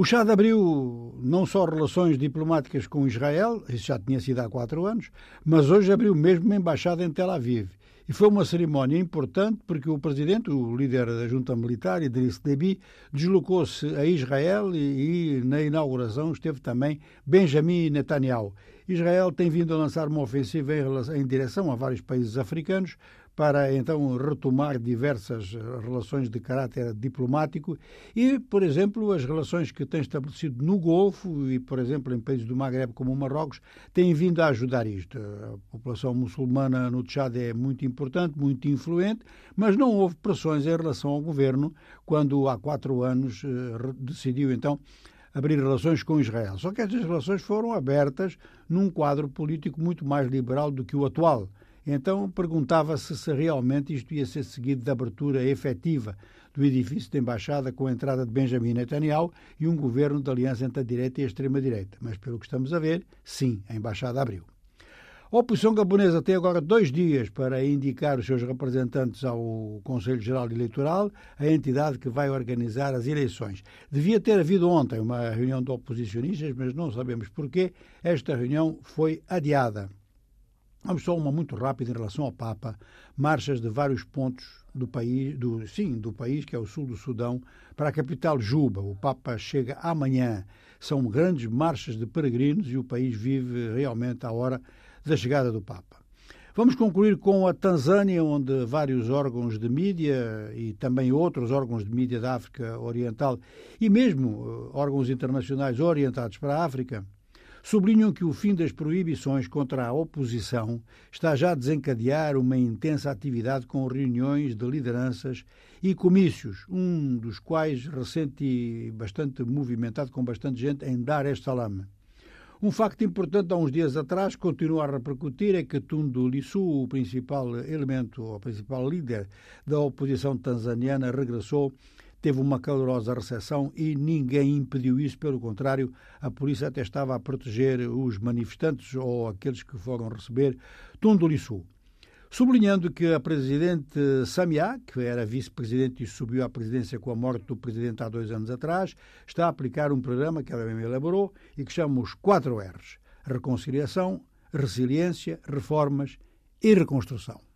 O Chad abriu não só relações diplomáticas com Israel, isso já tinha sido há quatro anos, mas hoje abriu mesmo uma embaixada em Tel Aviv. E foi uma cerimónia importante porque o presidente, o líder da junta militar, Idriss Deby, deslocou-se a Israel e, e, na inauguração esteve também Benjamin Netanyahu. Israel tem vindo a lançar uma ofensiva em, relação, em direção a vários países africanos para então retomar diversas relações de caráter diplomático e, por exemplo, as relações que tem estabelecido no Golfo e, por exemplo, em países do Magreb como o Marrocos, têm vindo a ajudar isto. A população muçulmana no Tchad é muito importante, muito influente, mas não houve pressões em relação ao governo quando há quatro anos eh, decidiu então abrir relações com Israel. Só que estas relações foram abertas num quadro político muito mais liberal do que o atual. Então perguntava-se se realmente isto ia ser seguido de abertura efetiva do edifício da embaixada com a entrada de Benjamin Netanyahu e um governo de aliança entre a direita e a extrema-direita. Mas, pelo que estamos a ver, sim, a embaixada abriu. A oposição gabonesa tem agora dois dias para indicar os seus representantes ao Conselho Geral Eleitoral, a entidade que vai organizar as eleições. Devia ter havido ontem uma reunião de oposicionistas, mas não sabemos porquê. Esta reunião foi adiada. Vamos só uma muito rápida em relação ao Papa. Marchas de vários pontos do país, do, sim, do país, que é o sul do Sudão, para a capital Juba. O Papa chega amanhã. São grandes marchas de peregrinos e o país vive realmente a hora da chegada do Papa. Vamos concluir com a Tanzânia, onde vários órgãos de mídia e também outros órgãos de mídia da África Oriental e mesmo eh, órgãos internacionais orientados para a África sublinham que o fim das proibições contra a oposição está já a desencadear uma intensa atividade com reuniões de lideranças e comícios, um dos quais recente e bastante movimentado, com bastante gente, em Dar es Salaam. Um facto importante há uns dias atrás continua a repercutir é que Tundu Lissu, o principal elemento, o principal líder da oposição tanzaniana, regressou teve uma calorosa recepção e ninguém impediu isso, pelo contrário, a polícia até estava a proteger os manifestantes ou aqueles que foram receber Tunduliçu. Sublinhando que a presidente Samia, que era vice-presidente e subiu à presidência com a morte do presidente há dois anos atrás, está a aplicar um programa que ela mesma elaborou e que chama os 4 R's: reconciliação, resiliência, reformas e reconstrução.